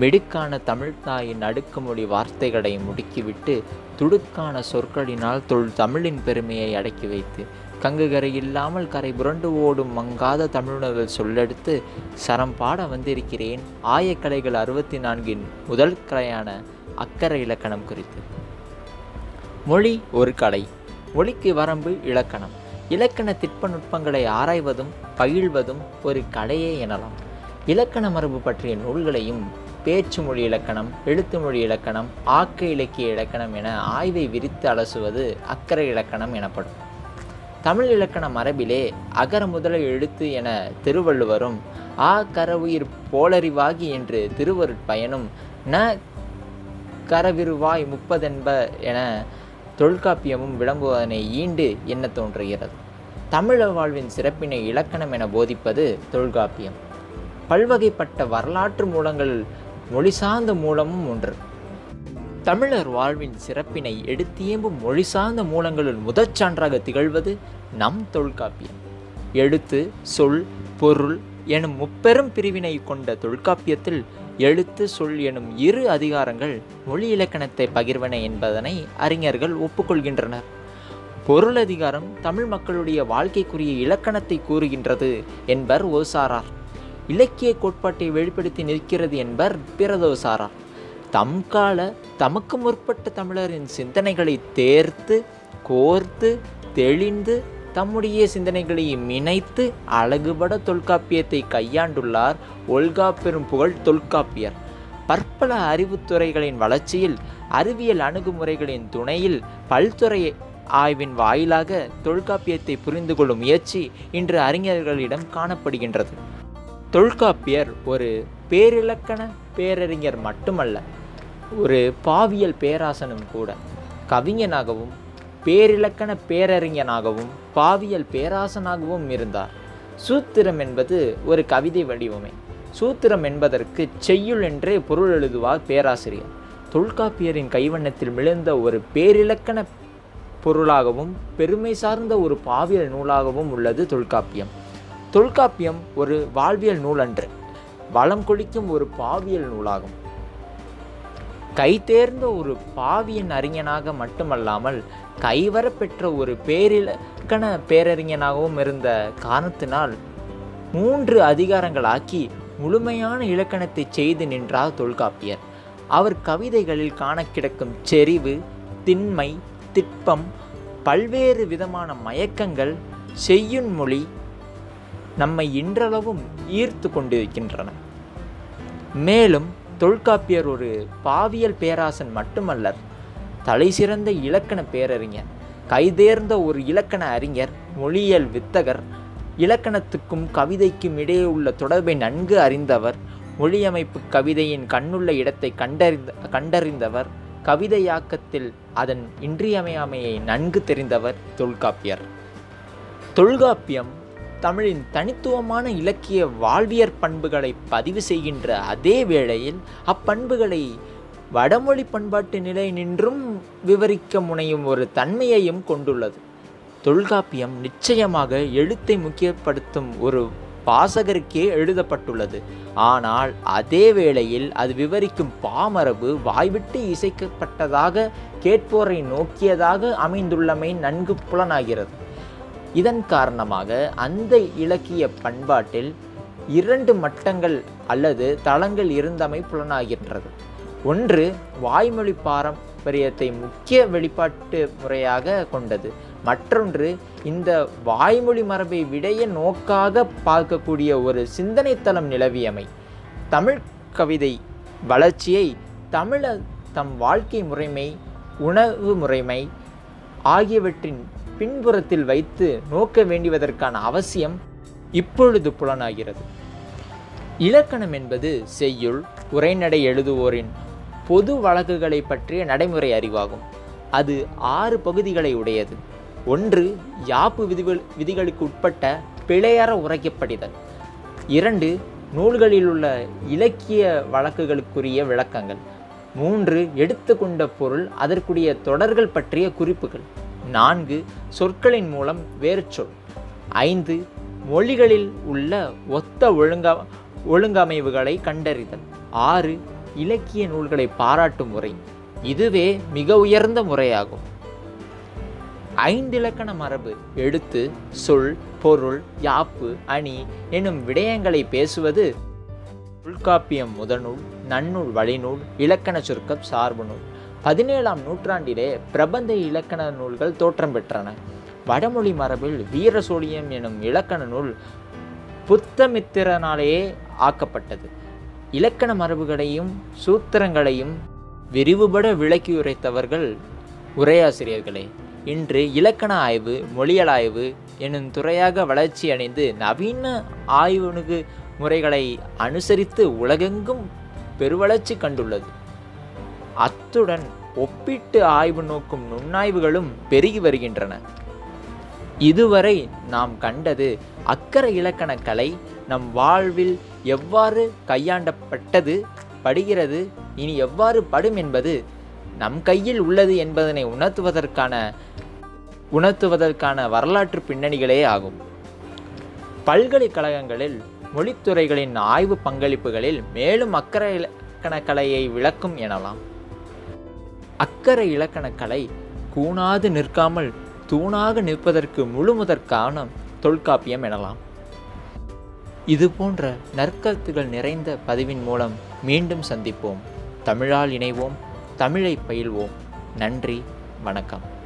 மிடுக்கான தமிழ்தாயின் அடுக்குமொழி வார்த்தைகளை முடுக்கிவிட்டு துடுக்கான சொற்களினால் தொல் தமிழின் பெருமையை அடக்கி வைத்து கங்குகரை இல்லாமல் கரை புரண்டு ஓடும் மங்காத தமிழுணர்கள் சொல்லெடுத்து சரம் பாட வந்திருக்கிறேன் ஆயக்கலைகள் அறுபத்தி நான்கின் முதல் கலையான அக்கறை இலக்கணம் குறித்து. மொழி ஒரு கலை மொழிக்கு வரம்பு இலக்கணம். இலக்கண திட்பநுட்பங்களை ஆராய்வதும் பகிழ்வதும் ஒரு கலையே எனலாம். இலக்கண மரபு பற்றிய நூல்களையும் பேச்சு மொழி இலக்கணம் எழுத்து மொழி இலக்கணம் ஆக்க இலக்கிய இலக்கணம் என ஆய்வை விரித்து அலசுவது அக்கறை இலக்கணம் எனப்படும். தமிழ் இலக்கண மரபிலே அகர முதல எழுத்து என திருவள்ளுவரும் ஆ கரவுயிர் போலறிவாகி என்று திருவருட்பயனும் ந கரவிருவாய் முப்பதென்ப என தொல்காப்பியமும் விளம்புவதனை ஈண்டு என்ன தோன்றுகிறது? தமிழ வாழ்வின் சிறப்பினை இலக்கணம் என போதிப்பது தொல்காப்பியம். பல்வகைப்பட்ட வரலாற்று மூலங்கள் மொழி சார்ந்த மூலமும் ஒன்று. தமிழர் வாழ்வின் சிறப்பினை எடுத்தியம்பும் மொழி சார்ந்த மூலங்களுள் முதற் சான்றாக திகழ்வது நம் தொல்காப்பியம். எழுத்து சொல் பொருள் எனும் முப்பெரும் பிரிவினை கொண்ட தொல்காப்பியத்தில் எழுத்து சொல் எனும் இரு அதிகாரங்கள் மொழி இலக்கணத்தை பகிர்வன என்பதனை அறிஞர்கள் ஒப்புக்கொள்கின்றனர். பொருள் அதிகாரம் தமிழ் மக்களுடைய வாழ்க்கைக்குரிய இலக்கணத்தை கூறுகின்றது என்பர் ஓசாரார். இலக்கிய கோட்பாட்டை வெளிப்படுத்தி நிற்கிறது என்பர் சாரா. தம் கால தமக்கு முற்பட்ட தமிழரின் சிந்தனைகளை தேர்த்து கோர்த்து தெளிந்து தம்முடைய சிந்தனைகளை இணைத்து அழகுபட தொல்காப்பியத்தை கையாண்டுள்ளார் ஒல்கா பெரும் புகழ் தொல்காப்பியர். பற்பல அறிவுத்துறைகளின் வளர்ச்சியில் அறிவியல் அணுகுமுறைகளின் துணையில் பல்துறை ஆய்வின் வாயிலாக தொல்காப்பியத்தை புரிந்து கொள்ளும் முயற்சி இன்று அறிஞர்களிடம் காணப்படுகின்றது. தொல்காப்பியர் ஒரு பேரிலக்கண பேரறிஞர் மட்டுமல்ல ஒரு பாவியல் பேராசனும் கூட. கவிஞனாகவும் பேரிலக்கண பேரறிஞனாகவும் பாவியல் பேராசனாகவும் இருந்தார். சூத்திரம் என்பது ஒரு கவிதை வடிவமை. சூத்திரம் என்பதற்கு செய்யுள் என்றே பொருள் எழுதுவார் பேராசிரியர். தொல்காப்பியரின் கைவண்ணத்தில் மிழுந்த ஒரு பேரிலக்கண பொருளாகவும் பெருமை சார்ந்த ஒரு பாவியல் நூலாகவும் உள்ளது தொல்காப்பியம். தொல்காப்பியம் ஒரு வாழ்வியல் நூல் அன்று. வளம் கொளிக்கும் ஒரு பாவியல் நூலாகும். கைதேர்ந்த ஒரு பாவியன் அறிஞனாக மட்டுமல்லாமல் கைவர பெற்ற ஒரு பேரிலக்கண பேரறிஞனாகவும் இருந்த காரணத்தினால் மூன்று அதிகாரங்களாக்கி முழுமையான இலக்கணத்தை செய்து நின்றார் தொல்காப்பியர். அவர் கவிதைகளில் காண கிடக்கும் செறிவு திண்மை திட்பம் பல்வேறு விதமான மயக்கங்கள் செய்யுன் மொழி நம்மை இன்றளவும் ஈர்த்து கொண்டிருக்கின்றன. மேலும் தொல்காப்பியர் ஒரு பாவியல் பேராசன் மட்டுமல்லர் தலை சிறந்த இலக்கண பேரறிஞர் கைதேர்ந்த ஒரு இலக்கண அறிஞர் மொழியியல் வித்தகர் இலக்கணத்துக்கும் கவிதைக்கும் இடையே உள்ள தொடர்பை நன்கு அறிந்தவர் மொழியமைப்பு கவிதையின் கண்ணுள்ள இடத்தை கண்டறிந்த கண்டறிந்தவர் கவிதையாக்கத்தில் அதன் இன்றியமையாமையை நன்கு தெரிந்தவர் தொல்காப்பியர். தொல்காப்பியம் தமிழின் தனித்துவமான இலக்கிய வாழ்வியற் பண்புகளை பதிவு செய்கின்ற அதே வேளையில் அப்பண்புகளை வடமொழி பண்பாட்டு நிலை நின்றும் விவரிக்க முனையும் ஒரு தன்மையையும் கொண்டுள்ளது. தொல்காப்பியம் நிச்சயமாக எழுத்தை முக்கியப்படுத்தும் ஒரு வாசகருக்கே எழுதப்பட்டுள்ளது. ஆனால் அதே வேளையில் அது விவரிக்கும் பாமரபு வாய்விட்டு இசைக்கப்பட்டதாக கேட்போரை நோக்கியதாக அமைந்துள்ளமை நன்கு புலனாகிறது. இதன் காரணமாக அந்த இலக்கிய பண்பாட்டில் இரண்டு மட்டங்கள் அல்லது தளங்கள் இருந்தமை புலனாகின்றது. ஒன்று வாய்மொழி பாரம்பரியத்தை முக்கிய வெளிப்பாட்டு முறையாக கொண்டது. மற்றொன்று இந்த வாய்மொழி மரபை விடைய நோக்காக பார்க்கக்கூடிய ஒரு சிந்தனை தளம் நிலவியமை. தமிழ் கவிதை வளர்ச்சியை தமிழ தம் வாழ்க்கை முறைமை உணவு முறைமை ஆகியவற்றின் பின்புறத்தில் வைத்து நோக்க வேண்டியதற்கான அவசியம் இப்பொழுது புலனாகிறது. இலக்கணம் என்பது செய்யுள் உரைநடை எழுதுவோரின் பொது வழக்குகளை பற்றிய நடைமுறை அறிவாகும். அது ஆறு பகுதிகளை உடையது. ஒன்று யாப்பு விதிகள் விதிகளுக்கு உட்பட்ட பிழையற உரைக்கப்படிதல். இரண்டு நூல்களில் உள்ள இலக்கிய வழக்குகளுக்குரிய விளக்கங்கள். மூன்று எடுத்துக்கொண்ட பொருள் அதற்குரிய தொடர்கள் பற்றிய குறிப்புகள். நான்கு சொற்களின் மூலம் வேறு சொல். ஐந்து மொழிகளில் உள்ள ஒத்த ஒழுங்கா ஒழுங்கமைவுகளை கண்டறிதல். ஆறு இலக்கிய நூல்களை பாராட்டும் முறை. இதுவே மிக உயர்ந்த முறையாகும். ஐந்திலக்கண மரபு எழுத்து சொல் பொருள் யாப்பு அணி எனும் விடயங்களை பேசுவது உள்காப்பியம் முதநூல் நன்னூல் வழிநூல் இலக்கண சுருக்கம் சார்பு நூல். பதினேழாம் நூற்றாண்டிலே பிரபந்த இலக்கண நூல்கள் தோற்றம் பெற்றன. வடமொழி மரபில் வீர சோழியம் எனும் இலக்கண நூல் புத்தமித்திரனாலேயே ஆக்கப்பட்டது. இலக்கண மரபுகளையும் சூத்திரங்களையும் விரிவுபட விளக்கி உரைத்தவர்கள் உரையாசிரியர்களே. இன்று இலக்கண ஆய்வு மொழியல் ஆய்வு எனும் துறையாக வளர்ச்சி அடைந்து நவீன ஆய்வுணுகு முறைகளை அனுசரித்து உலகெங்கும் பெருவளர்ச்சி கண்டுள்ளது. அத்துடன் ஒப்பிட்டு ஆய்வு நோக்கும் நுண்ணாய்வுகளும் பெருகி வருகின்றன. இதுவரை நாம் கண்டது அக்கறை இலக்கண கலை நம் வாழ்வில் எவ்வாறு கையாண்டப்பட்டது படுகிறது இனி எவ்வாறு படும் என்பது நம் கையில் உள்ளது என்பதனை உணர்த்துவதற்கான உணர்த்துவதற்கான வரலாற்று பின்னணிகளே ஆகும். பல்கலைக்கழகங்களில் மொழித்துறைகளின் ஆய்வு பங்களிப்புகளில் மேலும் அக்கர இலக்கண கலையை விளக்கும் எனலாம். அக்கறை இலக்கணக்கலை கூணாது நிற்காமல் தூணாக நிற்பதற்கு முழுமுதற்கான காரணம் தொல்காப்பியம் எனலாம். இது போன்ற நற்கருத்துகள் நிறைந்த பதிவின் மூலம் மீண்டும் சந்திப்போம். தமிழால் இணைவோம். தமிழை பயில்வோம். நன்றி. வணக்கம்.